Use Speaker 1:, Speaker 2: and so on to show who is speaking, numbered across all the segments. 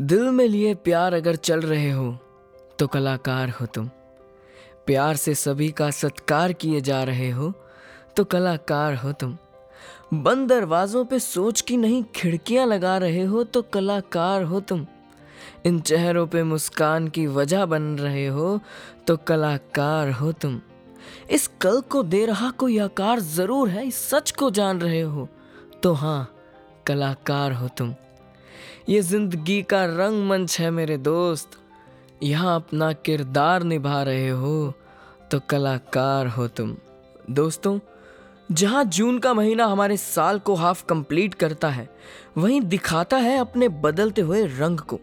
Speaker 1: दिल में लिए प्यार अगर चल रहे हो तो कलाकार हो तुम। प्यार से सभी का सत्कार किए जा रहे हो तो कलाकार हो तुम। बंद दरवाजों पे सोच की नहीं खिड़कियाँ लगा रहे हो तो कलाकार हो तुम। इन चेहरों पे मुस्कान की वजह बन रहे हो तो कलाकार हो तुम। इस कल को दे रहा कोई आकार ज़रूर है, इस सच को जान रहे हो तो हाँ कलाकार हो तुम। ये ज़िंदगी का रंग मंच है मेरे दोस्त। यहाँ अपना किरदार निभा रहे हो तो कलाकार हो तुम। दोस्तों, जहाँ जून का महीना हमारे साल को हाफ़ कंप्लीट करता है, वहीं दिखाता है अपने बदलते हुए रंग को।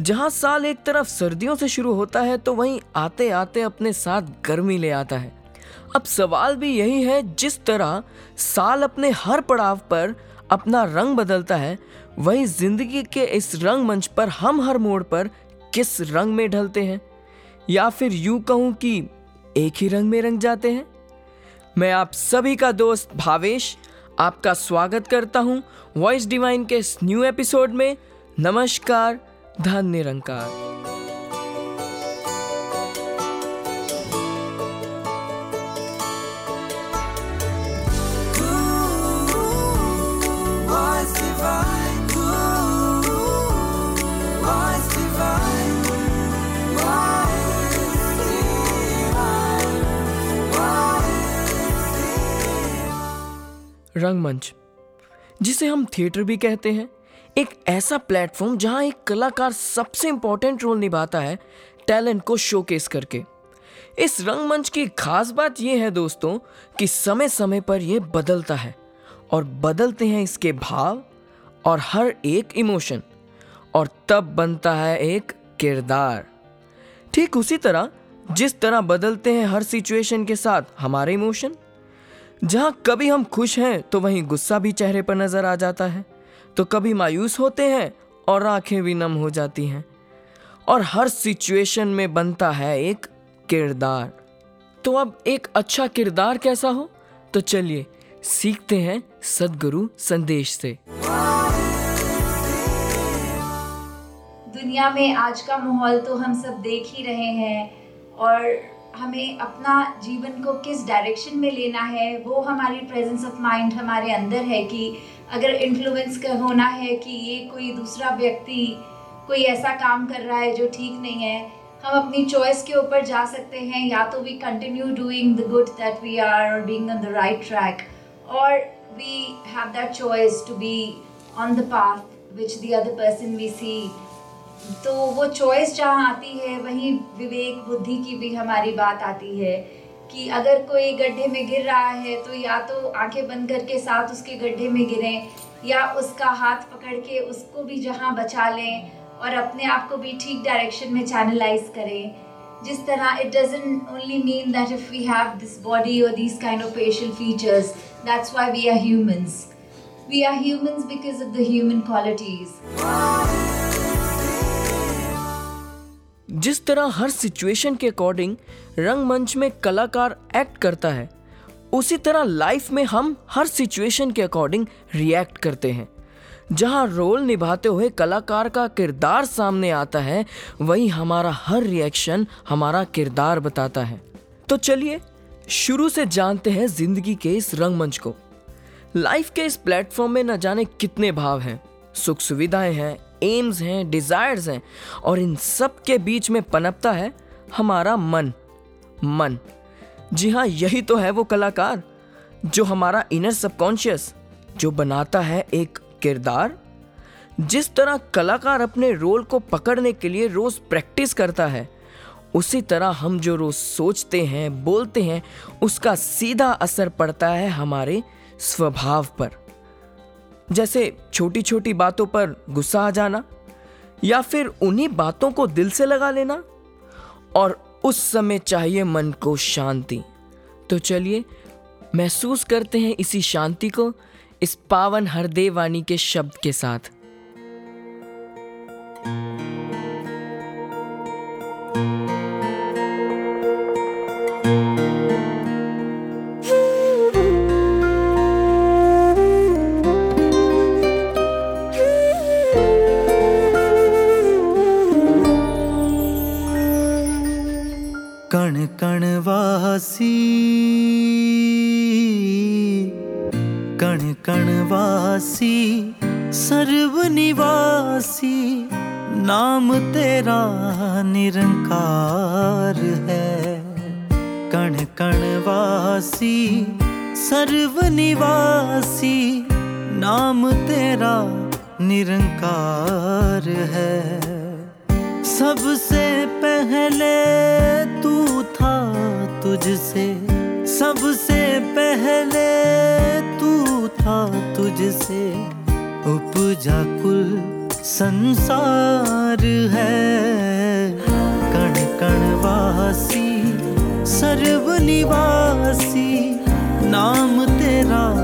Speaker 1: जहाँ साल एक तरफ़ सर्दियों से शुरू होता है तो वहीं आते आते अपने साथ गर्मी ले आता है। अब सवाल भी यही है, जिस तरह साल अपने हर पड़ाव पर अपना रंग बदलता है वही ज़िंदगी के इस रंग मंच पर हम हर मोड़ पर किस रंग में ढलते हैं? या फिर यूँ कहूँ कि एक ही रंग में रंग जाते हैं? मैं आप सभी का दोस्त भावेश आपका स्वागत करता हूँ वॉइस डिवाइन के इस न्यू एपिसोड में। नमस्कार धन निरंकार रंगमंच, जिसे हम थिएटर भी कहते हैं। एक ऐसा प्लेटफॉर्म जहाँ एक कलाकार सबसे इंपॉर्टेंट रोल निभाता है टैलेंट को शोकेस करके। इस रंगमंच की खास बात यह है दोस्तों, कि समय समय पर यह बदलता है, और बदलते हैं इसके भाव और हर एक इमोशन और तब बनता है एक किरदार। ठीक उसी तरह, जिस तरह बदलते हैं हर सिचुएशन के साथ, हमारे इमोशन जहाँ कभी हम खुश हैं तो वहीं गुस्सा भी चेहरे पर नज़र आ जाता है। तो कभी मायूस होते हैं और आँखें भी नम हो जाती हैं। और हर सिचुएशन में बनता है एक किरदार। तो अब एक अच्छा किरदार कैसा हो? तो चलिए, सीखते हैं सदगुरु संदेश से।
Speaker 2: दुनिया में आज का माहौल तो हम सब देख ही रहे हैं और हमें अपना जीवन को किस डायरेक्शन में लेना है, वो हमारी प्रेजेंस ऑफ़ माइंड हमारे अंदर है कि अगर इन्फ्लुएंस होना है कि ये कोई दूसरा व्यक्ति कोई ऐसा काम कर रहा है जो ठीक नहीं है, हम अपनी चॉइस के ऊपर जा सकते हैं, या तो we continue doing the good that we are और being on the right track और we have that choice to be on the path which the other person we see तो वो चॉइस जहाँ आती है, वहीं विवेक बुद्धि की भी हमारी बात आती है कि अगर कोई गड्ढे में गिर रहा है तो या तो आँखें बंद करके साथ उसके गड्ढे में गिरें, या उसका हाथ पकड़ के उसको भी जहाँ बचा लें और अपने आप को भी ठीक डायरेक्शन में चैनलाइज करें। जिस तरह it doesn't only mean that if we have this body और this kind of facial features that's why we are humans we are humans because of the human qualities
Speaker 1: जिस तरह हर सिचुएशन के according रंगमंच में कलाकार एक्ट करता है, उसी तरह लाइफ में हम हर सिचुएशन के अकॉर्डिंग रिएक्ट करते हैं। जहाँ रोल निभाते हुए कलाकार का किरदार सामने आता है, वही हमारा हर रिएक्शन हमारा किरदार बताता है। तो चलिए, शुरू से जानते हैं ज़िंदगी के इस रंगमंच को। लाइफ के इस प्लेटफॉर्म में न जाने कितने भाव हैं। सुख सुविधाएँ हैं एम्स हैं डिजायर्स हैं, और इन सब के बीच में पनपता है हमारा मन। मन। जी हाँ यही तो है वो कलाकार, जो हमारा इनर सबकॉन्शियस जो बनाता है एक किरदार, जिस तरह कलाकार अपने रोल को पकड़ने के लिए रोज प्रैक्टिस करता है, उसी तरह हम जो रोज सोचते हैं, बोलते हैं, उसका सीधा असर पड़ता है हमारे स्वभाव पर। जैसे छोटी छोटी बातों पर गुस्सा आ जाना, या फिर उन्हीं बातों को दिल से लगा लेना, और उस समय चाहिए मन को शांति। तो चलिए, महसूस करते हैं इसी शांति को, इस पावन हरदेव वाणी के शब्द के साथ।
Speaker 3: कण वासी कण कण वासी सर्व निवासी, नाम तेरा निरंकार है। कण कण वासी सर्व निवासी, नाम तेरा निरंकार है। सबसे पहले तू था तुझसे। सबसे पहले तू था तुझसे। उपजा कुल संसार है। कण कण वासी सर्व निवासी नाम तेरा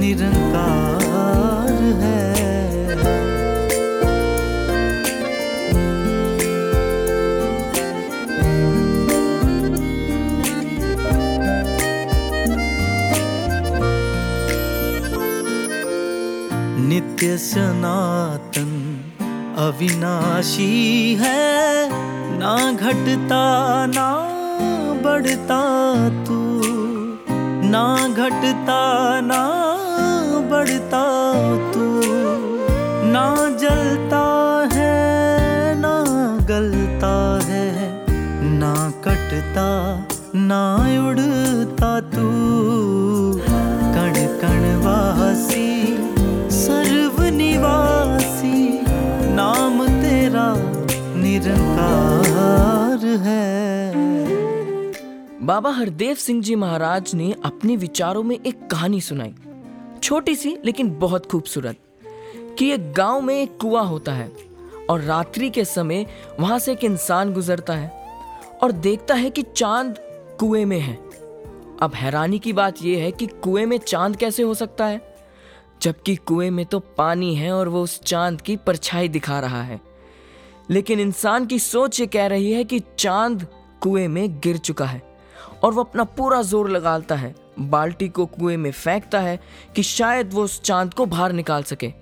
Speaker 3: निरंकार है। नित्य सनातन अविनाशी है, ना घटता, ना बढ़ता तू। ना घटता, ना बढ़ता तू। ना जलता है, ना गलता है, ना कटता, ना उड़ता है।
Speaker 1: बाबा हरदेव सिंह जी महाराज ने अपने विचारों में एक कहानी सुनाई। छोटी सी लेकिन बहुत खूबसूरत, कि एक गाँव में एक कुआँ होता है और रात्रि के समय वहाँ से एक इंसान गुजरता है और देखता है कि चाँद कुएँ में है। अब हैरानी की बात यह है कि कुएँ में चाँद कैसे हो सकता है, जबकि कुएँ में तो पानी है और वो उस चाँद की परछाई दिखा रहा है। लेकिन इंसान की सोच ये कह रही है कि चाँद कुएँ में गिर चुका है और वो अपना पूरा ज़ोर लगाता है। बाल्टी को कुएँ में फेंकता है कि शायद वो उस चाँद को बाहर निकाल सके।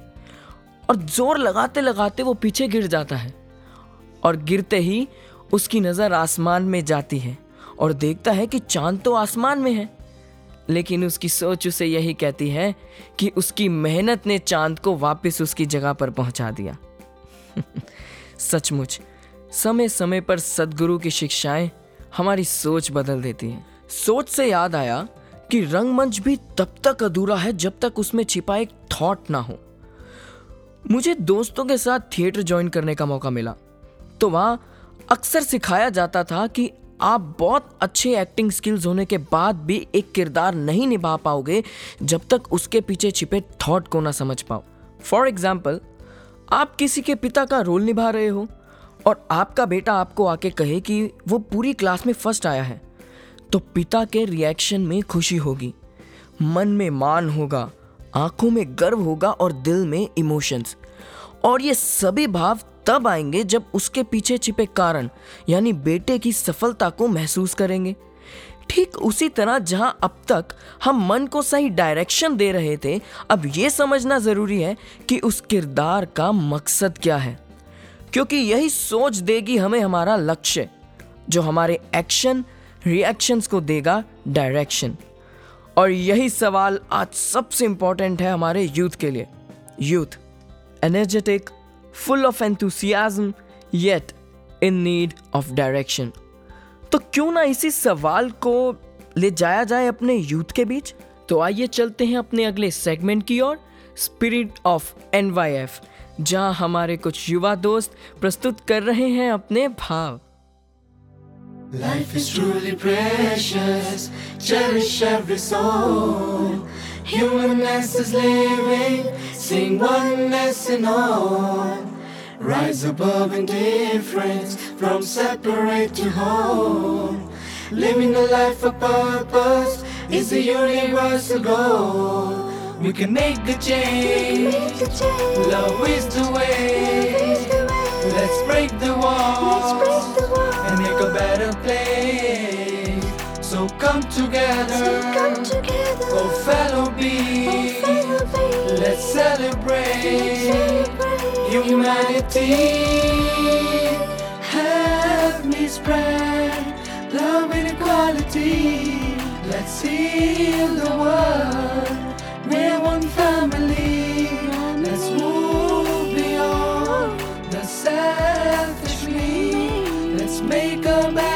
Speaker 1: और ज़ोर लगाते लगाते वो पीछे गिर जाता है और गिरते ही उसकी नज़र आसमान में जाती है और देखता है कि चाँद तो आसमान में है। लेकिन उसकी सोच उसे यही कहती है कि उसकी मेहनत ने चाँद को वापस उसकी जगह पर पहुँचा दिया। सचमुच समय समय पर सदगुरु की शिक्षाएँ हमारी सोच बदल देती हैं। सोच से याद आया कि रंगमंच भी तब तक अधूरा है जब तक उसमें छिपा एक थॉट ना हो। मुझे दोस्तों के साथ थिएटर ज्वाइन करने का मौका मिला। तो वहाँ अक्सर सिखाया जाता था कि आप बहुत अच्छे एक्टिंग स्किल्स होने के बाद भी एक किरदार नहीं निभा पाओगे जब तक उसके पीछे छिपे थॉट को ना समझ पाओ। फॉर एग्ज़ाम्पल आप किसी के पिता का रोल निभा रहे हो और आपका बेटा आपको आके कहे कि वो पूरी क्लास में फ़र्स्ट आया है तो पिता के रिएक्शन में खुशी होगी, मन में मान होगा, आँखों में गर्व होगा और दिल में इमोशंस और ये सभी भाव तब आएँगे जब उसके पीछे छिपे कारण, यानी बेटे की सफलता को महसूस करेंगे। ठीक उसी तरह जहाँ अब तक हम मन को सही डायरेक्शन दे रहे थे, अब ये समझना ज़रूरी है कि उस किरदार का मकसद क्या है। क्योंकि यही सोच देगी हमें हमारा लक्ष्य, जो हमारे एक्शन रिएक्शंस को देगा डायरेक्शन और यही सवाल आज सबसे इंपॉर्टेंट है हमारे यूथ के लिए। Youth energetic full of enthusiasm yet in need of direction तो क्यों ना इसी सवाल को ले जाया जाए अपने यूथ के बीच तो आइए चलते हैं अपने अगले सेगमेंट की ओर spirit of N Y F जहाँ हमारे कुछ युवा दोस्त प्रस्तुत कर रहे हैं अपने भाव.
Speaker 4: Humanness is living, sing oneness in all. Rise above indifference, from separate to whole. Living a life of purpose is the universal goal. We can make the change, love is the way. Let's break the walls and make a better place. So come together, oh, oh fellow beings, let's celebrate humanity. Help me spread love and unity. Let's heal the world. We're one family. Let's move beyond the selfish me. Let's make a better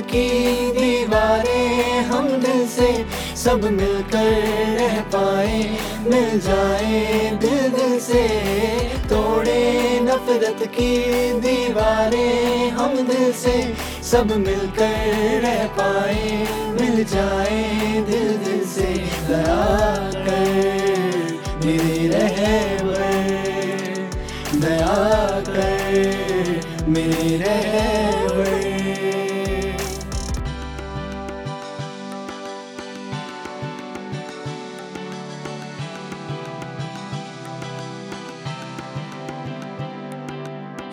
Speaker 4: की दीवारें हम दिल से सब मिलकर रह पाए, मिल जाए दिल दिल से। तोड़े नफरत की दीवारें हम दिल से सब मिलकर रह पाए, मिल जाए दिल दिल से। दया कर मेरे दया कर मेरे रहबर।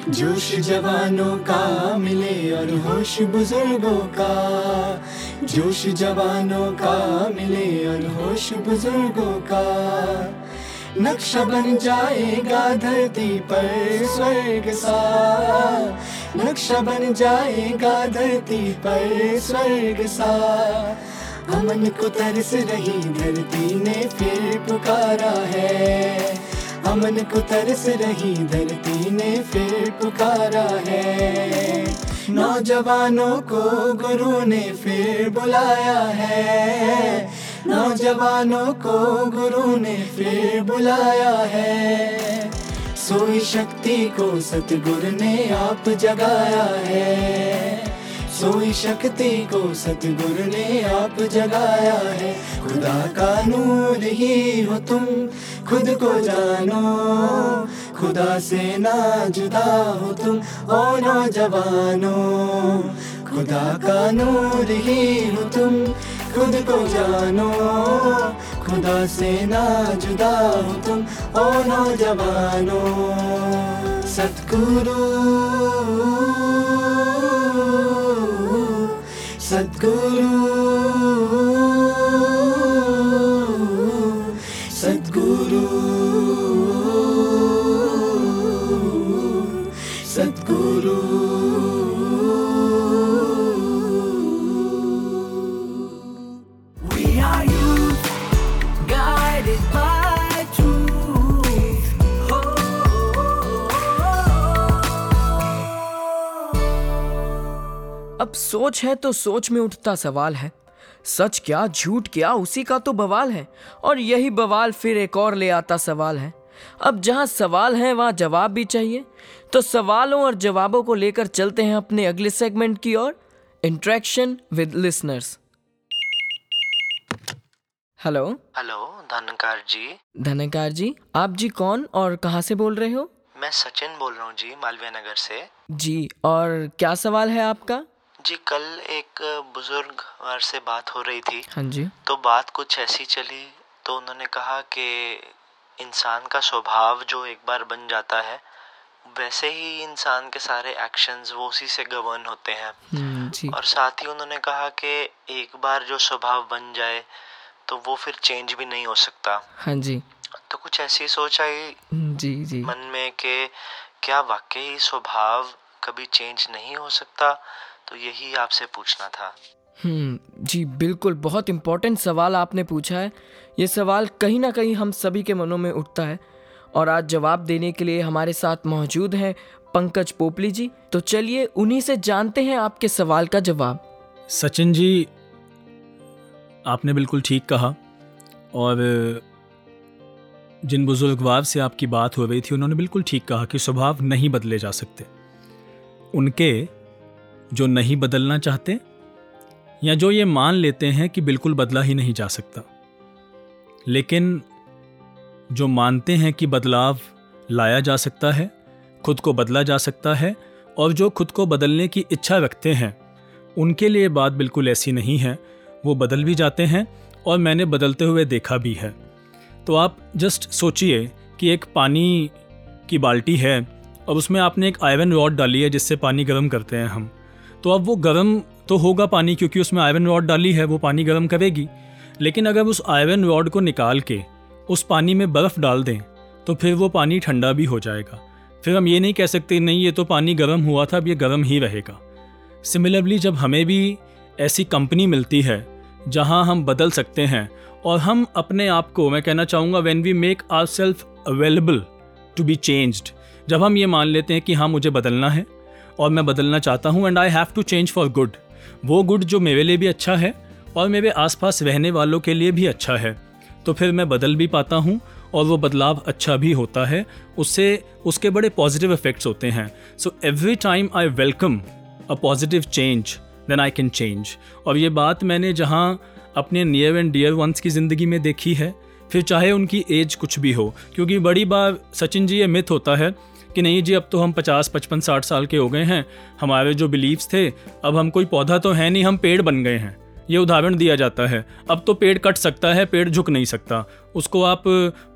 Speaker 4: जोश जवानों का मिले और होश बुज़ुर्गों का। जोश जवानों का मिले और होश बुज़ुर्गों का। नक्शा बन जाएगा धरती पर स्वर्ग सा। नक्शा बन जाएगा धरती पर स्वर्ग सा। अमन को तरस रही धरती ने फिर पुकारा है। अमन को तरस रही धरती ने फिर पुकारा है। नौजवानों को गुरु ने फिर बुलाया है। नौजवानों को गुरु ने फिर बुलाया है। सोई शक्ति को सतगुरु ने आप जगाया है। सोई शक्ति को सतगुरु ने आप जगाया है। खुदा का नूर ही हो तुम, खुद को जानो। खुदा से ना जुदा हो तुम, ओ नौजवानों। खुदा का नूर ही हो तुम, खुद को जानो। खुदा से ना जुदा हो तुम, ओ नौजवानों। सतगुरु।
Speaker 1: सद्गुरु। सोच है तो सोच में उठता सवाल है। सच क्या झूठ क्या उसी का तो बवाल है। और यही बवाल फिर एक और ले आता सवाल है। अब जहाँ सवाल है वहाँ जवाब भी चाहिए। तो सवालों और जवाबों को लेकर चलते हैं अपने अगले सेगमेंट की ओर। Interaction with listeners hello
Speaker 5: hello Dhankar ji.
Speaker 1: Dhankar ji आप जी कौन और कहाँ से बोल रहे हो?
Speaker 5: मैं सचिन बोल रहा हूँ जी मालवीय नगर से।
Speaker 1: जी और क्या सवाल है आपका?
Speaker 5: जी कल एक बुज़ुर्ग वार से बात हो रही थी।
Speaker 1: हाँ जी।
Speaker 5: तो बात कुछ ऐसी चली तो उन्होंने कहा कि इंसान का स्वभाव जो एक बार बन जाता है वैसे ही इंसान के सारे एक्शंस वो उसी से गवर्न होते हैं।
Speaker 1: हम्म, जी।
Speaker 5: और साथ ही उन्होंने कहा कि एक बार जो स्वभाव बन जाए तो वो फिर चेंज भी नहीं हो सकता।
Speaker 1: हाँ जी।
Speaker 5: तो कुछ ऐसी सोच आई
Speaker 1: जी जी।
Speaker 5: मन में कि क्या वाकई स्वभाव कभी चेंज नहीं हो सकता? तो यही आपसे पूछना था।
Speaker 1: हम्म जी बिल्कुल बहुत इम्पोर्टेंट सवाल आपने पूछा है। ये सवाल कहीं ना कहीं हम सभी के मनों में उठता है। और आज जवाब देने के लिए हमारे साथ मौजूद हैं पंकज पोपली जी। तो चलिए उन्हीं से जानते हैं आपके सवाल का जवाब।
Speaker 6: सचिन जी आपने बिल्कुल ठीक कहा। और जिन बुजुर्गवार से आपकी बात हो रही थी उन्होंने बिल्कुल ठीक कहा कि स्वभाव नहीं बदले जा सकते। उनके जो नहीं बदलना चाहते, या जो ये मान लेते हैं कि बिल्कुल बदला ही नहीं जा सकता। लेकिन जो मानते हैं कि बदलाव लाया जा सकता है, खुद को बदला जा सकता है, और जो खुद को बदलने की इच्छा रखते हैं, उनके लिए बात बिल्कुल ऐसी नहीं है। वो बदल भी जाते हैं, और मैंने बदलते हुए देखा भी है। तो आप जस्ट सोचिए कि एक पानी की बाल्टी है, और उसमें आपने एक आयरन रॉड डाली है जिससे पानी गर्म करते हैं हम। तो अब वो गर्म तो होगा पानी, क्योंकि उसमें आयरन रॉड डाली है, वो पानी गर्म करेगी। लेकिन अगर उस आयरन रॉड को निकाल के उस पानी में बर्फ़ डाल दें तो फिर वो पानी ठंडा भी हो जाएगा। फिर हम ये नहीं कह सकते, नहीं, ये तो पानी गर्म हुआ था, अब ये गर्म ही रहेगा। सिमिलरली जब हमें भी ऐसी कंपनी मिलती है, जहाँ हम बदल सकते हैं, और हम अपने आप को, मैं कहना चाहूँगा when we make our self available to be changed जब हम ये मान लेते हैं कि हाँ मुझे बदलना है और मैं बदलना चाहता हूँ and I have to change for good वो गुड जो मेरे लिए भी अच्छा है, और मेरे आसपास रहने वालों के लिए भी अच्छा है। तो फिर मैं बदल भी पाता हूँ, और वो बदलाव अच्छा भी होता है। उससे, उसके बड़े पॉजिटिव इफ़ेक्ट्स होते हैं। So every time I welcome a positive change then I can change और ये बात मैंने जहाँ अपने नियर एंड डियर वंस की ज़िंदगी में देखी है, फिर चाहे उनकी एज कुछ भी हो, क्योंकि बड़ी बार सचिन जी ये मिथ होता है कि नहीं जी, अब तो हम पचास, पचपन, साठ साल के हो गए हैं। हमारे जो बिलीव्स थे, अब हम कोई पौधा तो है नहीं, हम पेड़ बन गए हैं। ये उदाहरण दिया जाता है। अब तो पेड़ कट सकता है, पेड़ झुक नहीं सकता। उसको आप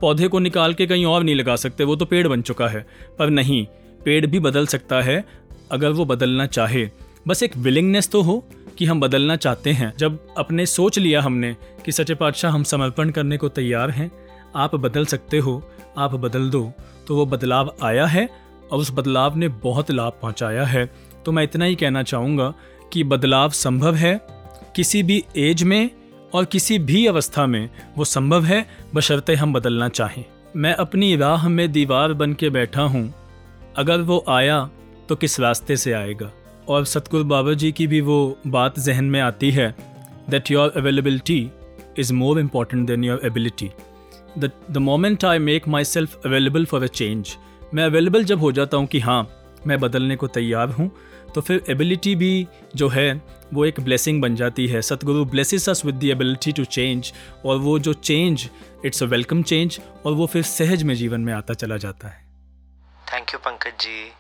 Speaker 6: पौधे को निकाल के कहीं और नहीं लगा सकते, वो तो पेड़ बन चुका है। पर नहीं, पेड़ भी बदल सकता है, अगर वो बदलना चाहे। बस एक विलिंगनेस तो हो कि हम बदलना चाहते हैं। जब अपने सोच लिया हमने कि सचे पातशाह, हम समर्पण करने को तैयार हैं, आप बदल सकते हो, आप बदल दो। तो वो बदलाव आया है और उस बदलाव ने बहुत लाभ पहुँचाया है। तो मैं इतना ही कहना चाहूँगा कि बदलाव संभव है, किसी भी एज में और किसी भी अवस्था में वो संभव है, बशर्ते हम बदलना चाहें। मैं अपनी राह में दीवार बन के बैठा हूँ। अगर वो आया तो किस रास्ते से आएगा? और सतगुरु बाबा जी की भी वो बात जहन में आती है that your availability is more important than your ability the the moment I make my self available for a change मैं अवेलेबल जब हो जाता हूँ कि हाँ मैं बदलने को तैयार हूँ तो फिर एबिलिटी भी जो है वो एक ब्लेसिंग बन जाती है। Satguru blesses us with the ability to change और वो जो change it's a welcome change और वो फिर सहज में जीवन में आता चला जाता है।
Speaker 5: थैंक यू पंकज जी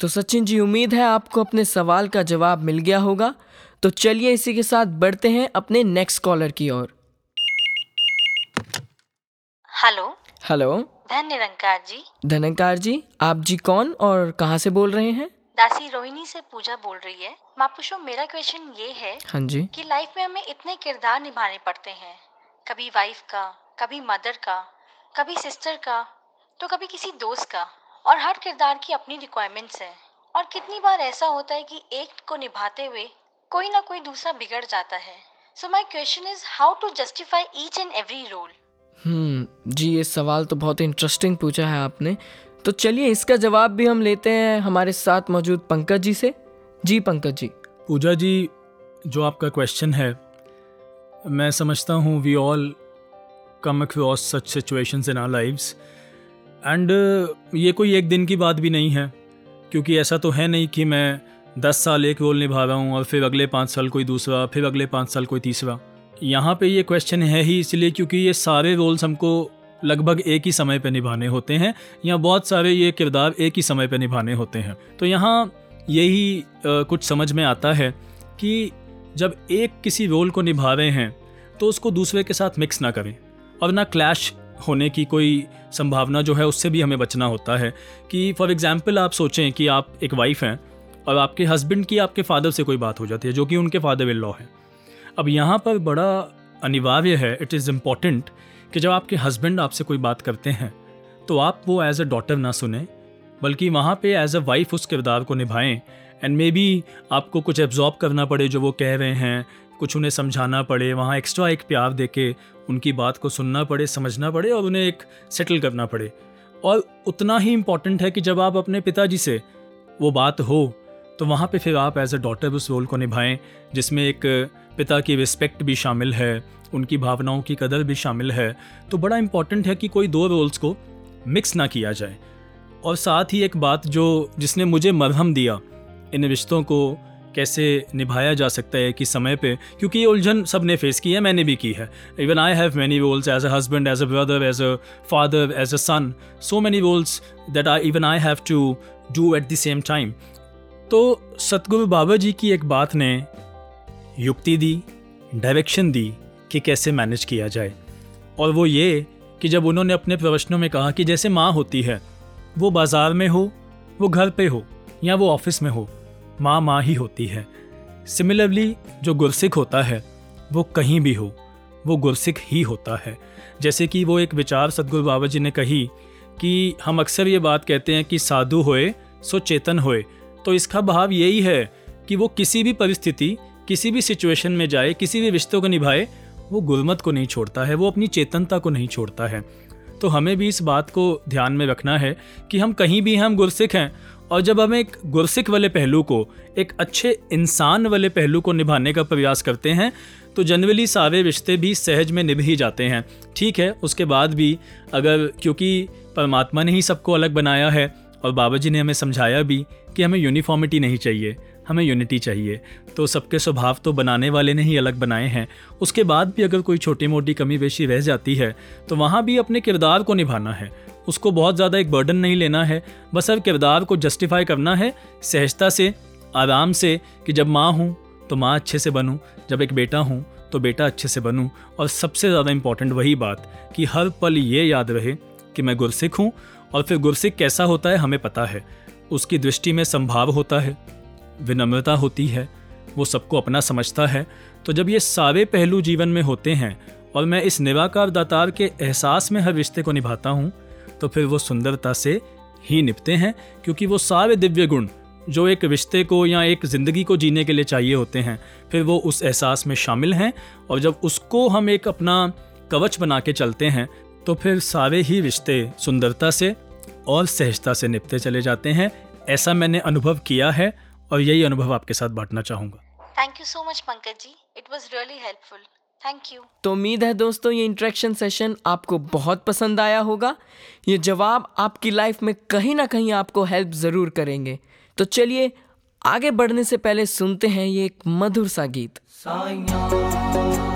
Speaker 1: तो सचिन जी उम्मीद है आपको अपने सवाल का जवाब मिल गया होगा। तो चलिए इसी के साथ बढ़ते हैं अपने नेक्स्ट कॉलर की ओर।
Speaker 7: हेलो।
Speaker 1: हेलो।
Speaker 7: धन निरंकार जी।
Speaker 1: धनंकार जी आप जी कौन और कहाँ से बोल रहे हैं?
Speaker 7: दासी रोहिणी से पूजा बोल रही है। मापुषो मेरा क्वेश्चन ये है
Speaker 1: हाँ जी।
Speaker 7: कि लाइफ में हमें इतने किरदार निभाने पड़ते हैं। कभी वाइफ का कभी मदर का कभी सिस्टर का तो कभी किसी दोस्त का। और हर किरदार की अपनी रिक्वायरमेंट्स हैं। और कितनी बार ऐसा होता है कि एक को निभाते हुए कोई ना कोई दूसरा बिगड़ जाता है। So my question is how to justify each and every
Speaker 1: role जी, ये सवाल तो बहुत इंटरेस्टिंग पूछा है आपने। तो चलिए, इसका जवाब भी हम लेते हैं हमारे साथ मौजूद पंकज जी से। जी, पंकज जी।
Speaker 6: पूजा जी, जो आपका क्वेश्चन है, मैं समझता हूँ we all come across such situations in our lives and ये कोई एक दिन की बात भी नहीं है, क्योंकि ऐसा तो है नहीं कि मैं दस साल एक रोल निभा रहा हूँ और फिर अगले पाँच साल कोई दूसरा, फिर अगले पाँच साल कोई तीसरा। यहाँ पे ये क्वेश्चन है ही इसलिए क्योंकि ये सारे रोल्स हमको लगभग एक ही समय पे निभाने होते हैं, या बहुत सारे ये किरदार एक ही समय पे निभाने होते हैं। तो यहाँ यही कुछ समझ में आता है कि जब एक किसी रोल को निभा रहे हैं तो उसको दूसरे के साथ मिक्स ना करें और ना क्लैश होने की कोई संभावना जो है, उससे भी हमें बचना होता है। कि फॉर एग्ज़ाम्पल आप सोचें कि आप एक वाइफ हैं और आपके हस्बैंड की आपके फादर से कोई बात हो जाती है, जो कि उनके फादर इन लॉ है। अब यहाँ पर बड़ा अनिवार्य है इट इज़ इंपॉर्टेंट कि जब आपके हस्बैंड आपसे कोई बात करते हैं तो आप वो एज अ डॉटर ना सुने, बल्कि वहाँ पे एज अ वाइफ उस किरदार को निभाएँ एंड मे बी आपको कुछ एब्जॉर्ब करना पड़े जो वो कह रहे हैं, कुछ उन्हें समझाना पड़े, वहाँ एक्स्ट्रा एक प्यार दे के उनकी बात को सुनना पड़े, समझना पड़े और उन्हें एक सेटल करना पड़े। और उतना ही इंपॉर्टेंट है कि जब आप अपने पिताजी से वो बात हो तो वहाँ पे फिर आप एज अ डॉटर उस रोल को निभाएँ, जिसमें एक पिता की रिस्पेक्ट भी शामिल है, उनकी भावनाओं की कदर भी शामिल है तो बड़ा इंपॉर्टेंट है कि कोई दो रोल्स को मिक्स ना किया जाए। और साथ ही एक बात जो जिसने मुझे मरहम दिया, इन रिश्तों को कैसे निभाया जा सकता है कि समय पे, क्योंकि ये उलझन सबने फेस की है, मैंने भी की है। Even I have many roles as a husband as a brother as a father as a son so many roles that I even I have to do at the same time तो सतगुरु बाबा जी की एक बात ने युक्ति the direction दी कि कैसे manage किया जाए। और वो ये कि जब उन्होंने अपने प्रवचनों में कहा कि जैसे माँ होती है, वो बाज़ार में हो, वो घर पे हो, या वो ऑफ़िस में हो, माँ माँ ही होती है। सिमिलरली जो गुरसिख होता है, वो कहीं भी हो, वो गुरसिख ही होता है। जैसे कि वो एक विचार सदगुरु बाबा जी ने कही कि हम अक्सर ये बात कहते हैं कि साधु होए, सो चेतन होए। तो इसका भाव यही है कि वो किसी भी परिस्थिति किसी भी सिचुएशन में जाए, किसी भी रिश्तों को निभाए, वो गुरमत को नहीं छोड़ता है, वो अपनी चेतनता को नहीं छोड़ता है। तो हमें भी इस बात को ध्यान में रखना है कि हम कहीं भी हैं, हम गुरसिख हैं, और जब हम एक गुरसिख वाले पहलू को, एक अच्छे इंसान वाले पहलू को निभाने का प्रयास करते हैं तो जनरली सारे रिश्ते भी सहज में निभ ही जाते हैं। ठीक है, उसके बाद भी अगर, क्योंकि परमात्मा ने ही सबको अलग बनाया है, और बाबा जी ने हमें समझाया भी कि हमें यूनिफॉर्मिटी नहीं चाहिए हमें यूनिटी चाहिए। तो सबके स्वभाव तो बनाने वाले ने ही अलग बनाए हैं। उसके बाद भी अगर कोई छोटी मोटी कमी बेशी रह जाती है तो वहाँ भी अपने किरदार को निभाना है। उसको बहुत ज़्यादा एक बर्डन नहीं लेना है। बस अब किरदार को जस्टिफाई करना है, सहजता से, आराम से कि जब माँ हूँ तो माँ अच्छे से बनूँ। जब एक बेटा हूँ तो बेटा अच्छे से बनूँ। और सबसे ज़्यादा इंपॉर्टेंट वही बात कि हर पल ये याद रहे कि मैं गुरसिख हूँ और फिर गुरसिख कैसा होता है हमें पता है। उसकी दृष्टि में संभाव होता है। विनम्रता होती है, वो सबको अपना समझता है। तो जब ये सारे पहलू जीवन में होते हैं और मैं इस निराकार दातार के एहसास में हर रिश्ते को निभाता हूँ तो फिर वो सुंदरता से ही निपते हैं, क्योंकि वो सारे दिव्य गुण, जो एक रिश्ते को या एक ज़िंदगी को जीने के लिए चाहिए होते हैं, फिर वो उस एहसास में शामिल हैं और जब उसको हम एक अपना कवच बना के चलते हैं तो फिर सारे ही रिश्ते सुंदरता से और सहजता से निपते चले जाते हैं। ऐसा मैंने अनुभव किया है। और यही अनुभव आपके साथ बांटना चाहूँगा।
Speaker 7: Thank you so much Pankaj ji. It was really helpful thank you
Speaker 1: तो उम्मीद है दोस्तों ये इंट्रैक्शन सेशन आपको बहुत पसंद आया होगा। ये जवाब आपकी लाइफ में कहीं ना कहीं आपको हेल्प ज़रूर करेंगे। तो चलिए आगे बढ़ने से पहले सुनते हैं ये एक मधुर सा गीत।
Speaker 8: साया, साया, साया।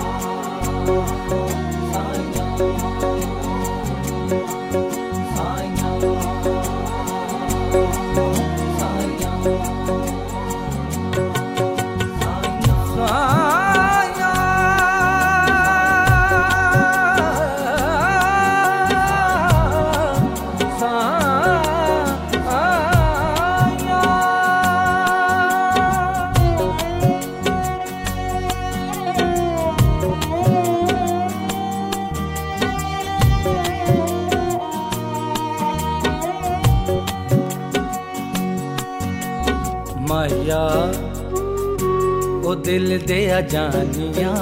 Speaker 8: ਦਿਲ ਦੇ ਜਾਨੀਆਂ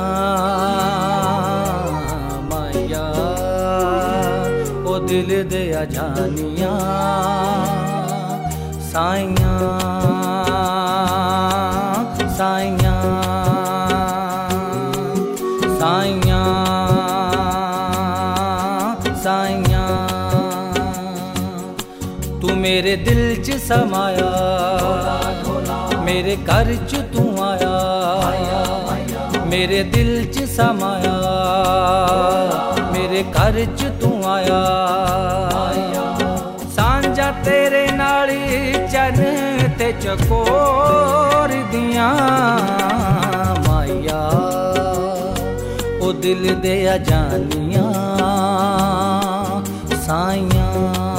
Speaker 8: ਮਾਇਆ ਉਹ ਦਿਲ ਦੇ ਜਾਨੀਆਂ ਸਾਈਆਂ ਸਾਈਆਂ ਸਾਈਆਂ ਸਾਈਆਂ ਤੂੰ ਮੇਰੇ ਦਿਲ 'ਚ ਸਮਾਇਆ ਮੇਰੇ ਘਰ 'ਚ ਤੂੰ ਆਇਆ ਮੇਰੇ ਦਿਲ 'ਚ ਸਮਾਇਆ, ਮੇਰੇ ਘਰ 'ਚ ਤੂੰ ਆਇਆ। ਸਾਂਝਾ ਤੇਰੇ ਨਾਲ ਹੀ ਚੰਨ ਤੇ ਚਕੋਰ ਦੀਆਂ ਮਾਇਆ ਉਹ ਦਿਲ ਦੇ ਜਾਨੀਆਂ ਸਾਈਆਂ ਸਾਈਆਂ।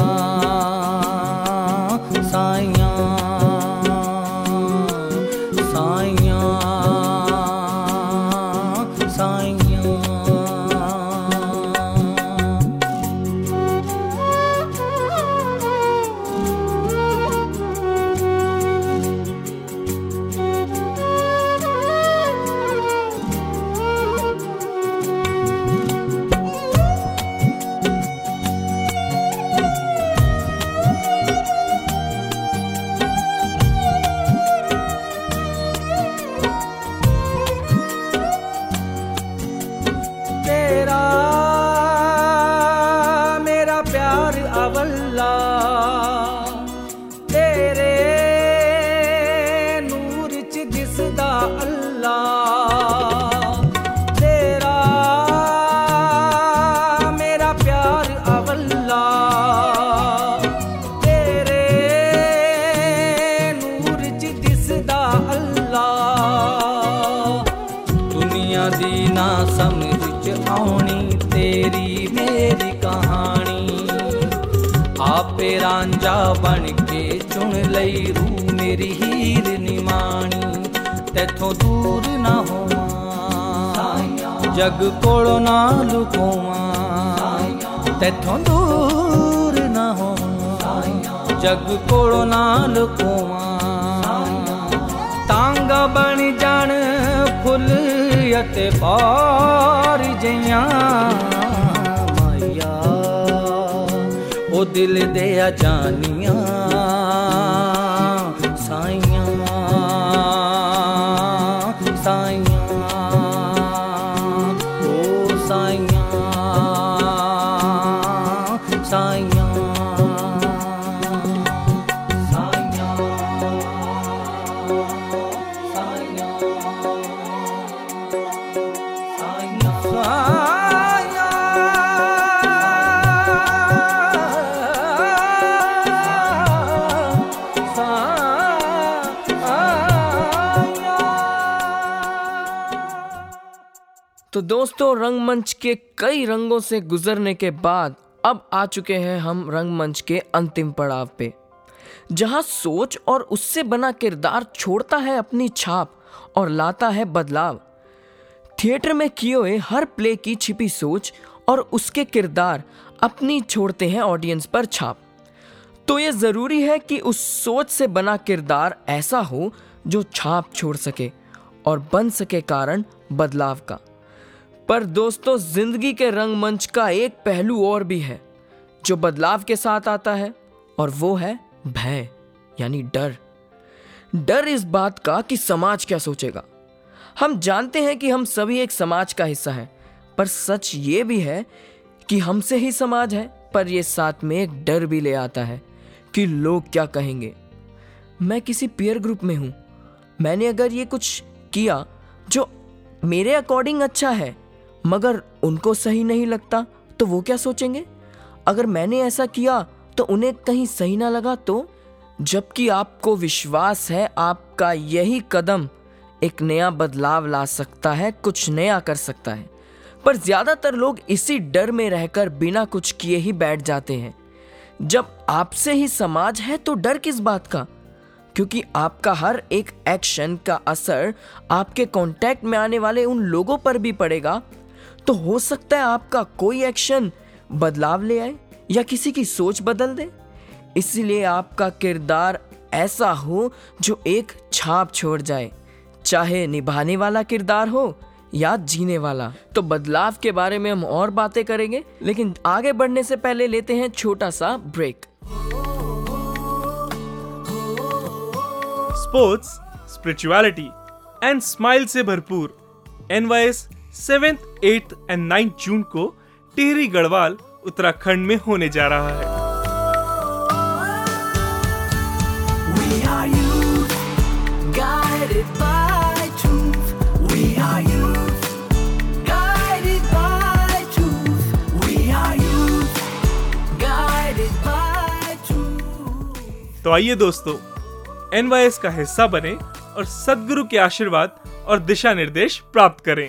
Speaker 8: ਚੁਣ ਲਈ ਰੂ ਮੇਰੀ ਹੀਰ ਨਿਮਾਣੀ, ਤੇਥੋਂ ਦੂਰ ਨਾ ਹੋਵਾਂ। ਜਗ ਕੋਲੋਂ ਨਾ ਲੁਕੋਵਾਂ, ਤੇਥੋਂ ਦੂਰ ਨਾ ਹੋਵਾਂ। ਜਗ ਕੋਲੋਂ ਨਾ ਲੁਕੋਵਾਂ। ਤਾਂਗਾ ਬਣ ਜਾਣ ਫੁੱਲ ਅਤੇ ਬਾਰ ਜਈਆਂ ਮਾਇਆ ਉਹ ਦਿਲ ਦੇ ਆ ਜਾਨੀਆਂ
Speaker 1: दोस्तों, रंगमंच के कई रंगों से गुजरने के बाद अब आ चुके हैं हम रंगमंच के अंतिम पड़ाव पे, जहाँ सोच और उससे बना किरदार छोड़ता है अपनी छाप और लाता है बदलाव। थिएटर में किए हुए हर प्ले की छिपी सोच और उसके किरदार अपनी छोड़ते हैं ऑडियंस पर छाप। तो ये ज़रूरी है कि उस सोच से बना किरदार ऐसा हो जो छाप छोड़ सके और बन सके कारण बदलाव का। पर दोस्तों, ज़िंदगी के रंगमंच का एक पहलू और भी है, जो बदलाव के साथ आता है, और वो है भय, यानी डर। डर इस बात का कि समाज क्या सोचेगा। हम जानते हैं कि हम सभी एक समाज का हिस्सा हैं, पर सच ये भी है कि हमसे ही समाज है, पर यह साथ में एक डर भी ले आता है कि लोग क्या कहेंगे। मैं किसी पीयर ग्रुप में हूँ। मैंने अगर ये कुछ किया जो मेरे अकॉर्डिंग अच्छा है मगर उनको सही नहीं लगता तो वो क्या सोचेंगे? अगर मैंने ऐसा किया तो उन्हें कहीं सही ना लगा तो? जबकि आपको विश्वास है, आपका यही कदम एक नया बदलाव ला सकता है, कुछ नया कर सकता है। पर ज़्यादातर लोग इसी डर में रहकर बिना कुछ किए ही बैठ जाते हैं। जब आपसे ही समाज है तो डर किस बात का? क्योंकि आपका हर एक एक्शन का असर आपके कांटेक्ट में आने वाले उन लोगों पर भी पड़ेगा। तो हो सकता है आपका कोई एक्शन बदलाव ले आए या किसी की सोच बदल दे। इसलिए आपका किरदार ऐसा हो जो एक छाप छोड़ जाए, चाहे निभाने वाला किरदार हो या जीने वाला। तो बदलाव के बारे में हम और बातें करेंगे, लेकिन आगे बढ़ने से पहले लेते हैं छोटा सा break.
Speaker 9: Sports spirituality and smile से भरपूर N Y S seventh eighth and ninth June को टिहरी गढ़वाल उत्तराखंड में होने जा रहा है
Speaker 3: We are youth, guided by truth. We are youth, guided by truth. We are youth, guided by truth.
Speaker 9: तो आइए दोस्तों एनवाईएस का हिस्सा बने और सदगुरु के आशीर्वाद और दिशा निर्देश प्राप्त करें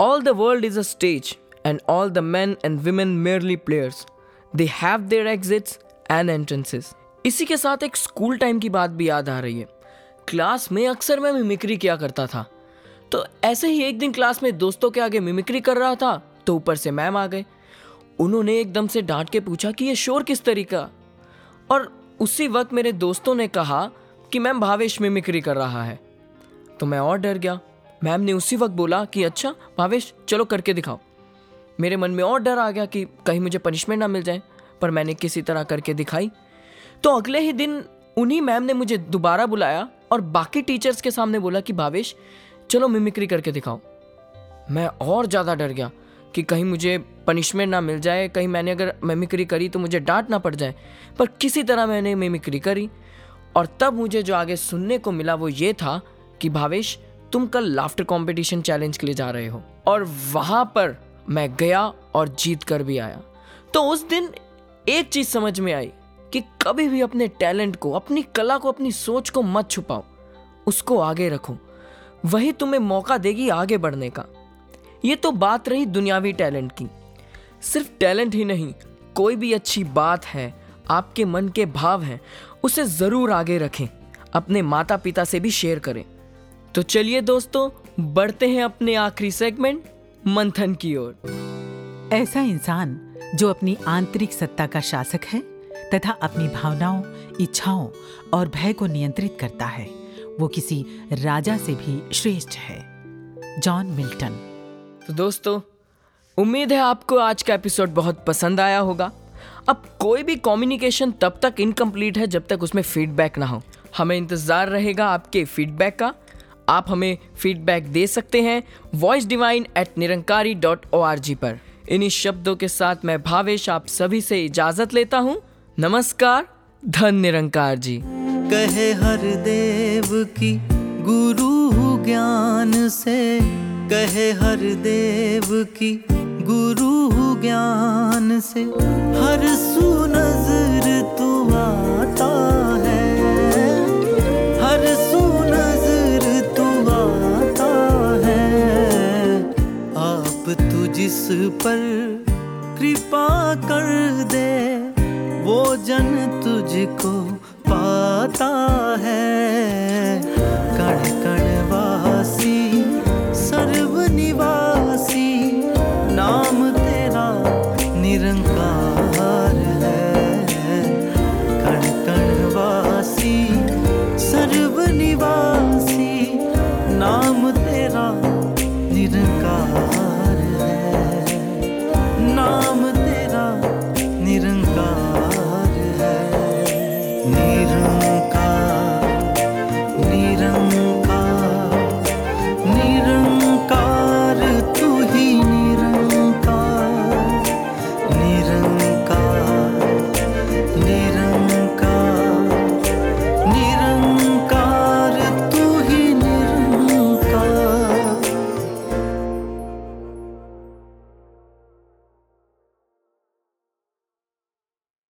Speaker 1: all the world is a stage and all the men and women merely players they have their exits and entrances इसी के साथ एक स्कूल टाइम की बात भी याद आ रही है। क्लास में अक्सर मैं मिमिक्री किया करता था। तो ऐसे ही एक दिन क्लास में दोस्तों के आगे मिमिक्री कर रहा था तो ऊपर से मैम आ गए। उन्होंने एकदम से डांट के पूछा कि ये शोर किस तरीका? और उसी वक्त मेरे दोस्तों ने कहा कि मैम भावेश मिमिक्री कर रहा है। तो मैं और डर गया। मैम ने उसी वक्त बोला कि अच्छा भावेश, चलो करके दिखाओ। मेरे मन में और डर आ गया कि कहीं मुझे पनिशमेंट ना मिल जाए, पर मैंने किसी तरह करके दिखाई। तो अगले ही दिन उन्हीं मैम ने मुझे दोबारा बुलाया और बाकी टीचर्स के सामने बोला कि, भावेश, चलो मिमिक्री करके दिखाओ। मैं और ज़्यादा डर गया कि कहीं मुझे पनिशमेंट ना मिल जाए, कहीं मैंने अगर मिमिक्री करी तो मुझे डांट ना पड़ जाए, पर किसी तरह मैंने मिमिक्री करी। और तब मुझे जो आगे सुनने को मिला वो ये था कि, भावेश तुम कल लाफ्टर कंपटीशन चैलेंज के लिए जा रहे हो। और वहाँ पर मैं गया और जीत कर भी आया। तो उस दिन एक चीज़ समझ में आई कि कभी भी अपने टैलेंट को, अपनी कला को, अपनी सोच को मत छुपाओ। उसको आगे रखो। वही तुम्हें मौका देगी आगे बढ़ने का। ये तो बात रही दुनियावी टैलेंट की। सिर्फ़ टैलेंट ही नहीं, कोई भी अच्छी बात है, आपके मन के भाव हैं, उसे ज़रूर आगे रखें। अपने माता पिता से भी शेयर करें। तो चलिए दोस्तों बढ़ते हैं अपने आखिरी सेगमेंट मंथन की ओर।
Speaker 10: ऐसा इंसान जो अपनी आंतरिक सत्ता का शासक है तथा अपनी भावनाओं इच्छाओं और भय को नियंत्रित करता है वो किसी राजा से भी श्रेष्ठ है। John Milton.
Speaker 1: तो दोस्तों उम्मीद है आपको आज का एपिसोड बहुत पसंद आया होगा। अब कोई भी कम्युनिकेशन तब तक इनकम्प्लीट है जब तक उसमें फीडबैक ना हो। हमें इंतज़ार रहेगा आपके फीडबैक का। आप हमें फीडबैक दे सकते हैं voice divine at Nirankari dot O R G पर। इन्हीं शब्दों के साथ मैं भावेश आप सभी से इजाज़त लेता हूँ। नमस्कार, धन निरंकार जी।
Speaker 3: कहे हर देव की गुरु ज्ञान से। कहे हर देव की गुरु ज्ञान से। हर सुनजर तू आता है। जिस पर कृपा कर दे। वो जन तुझको पाता है।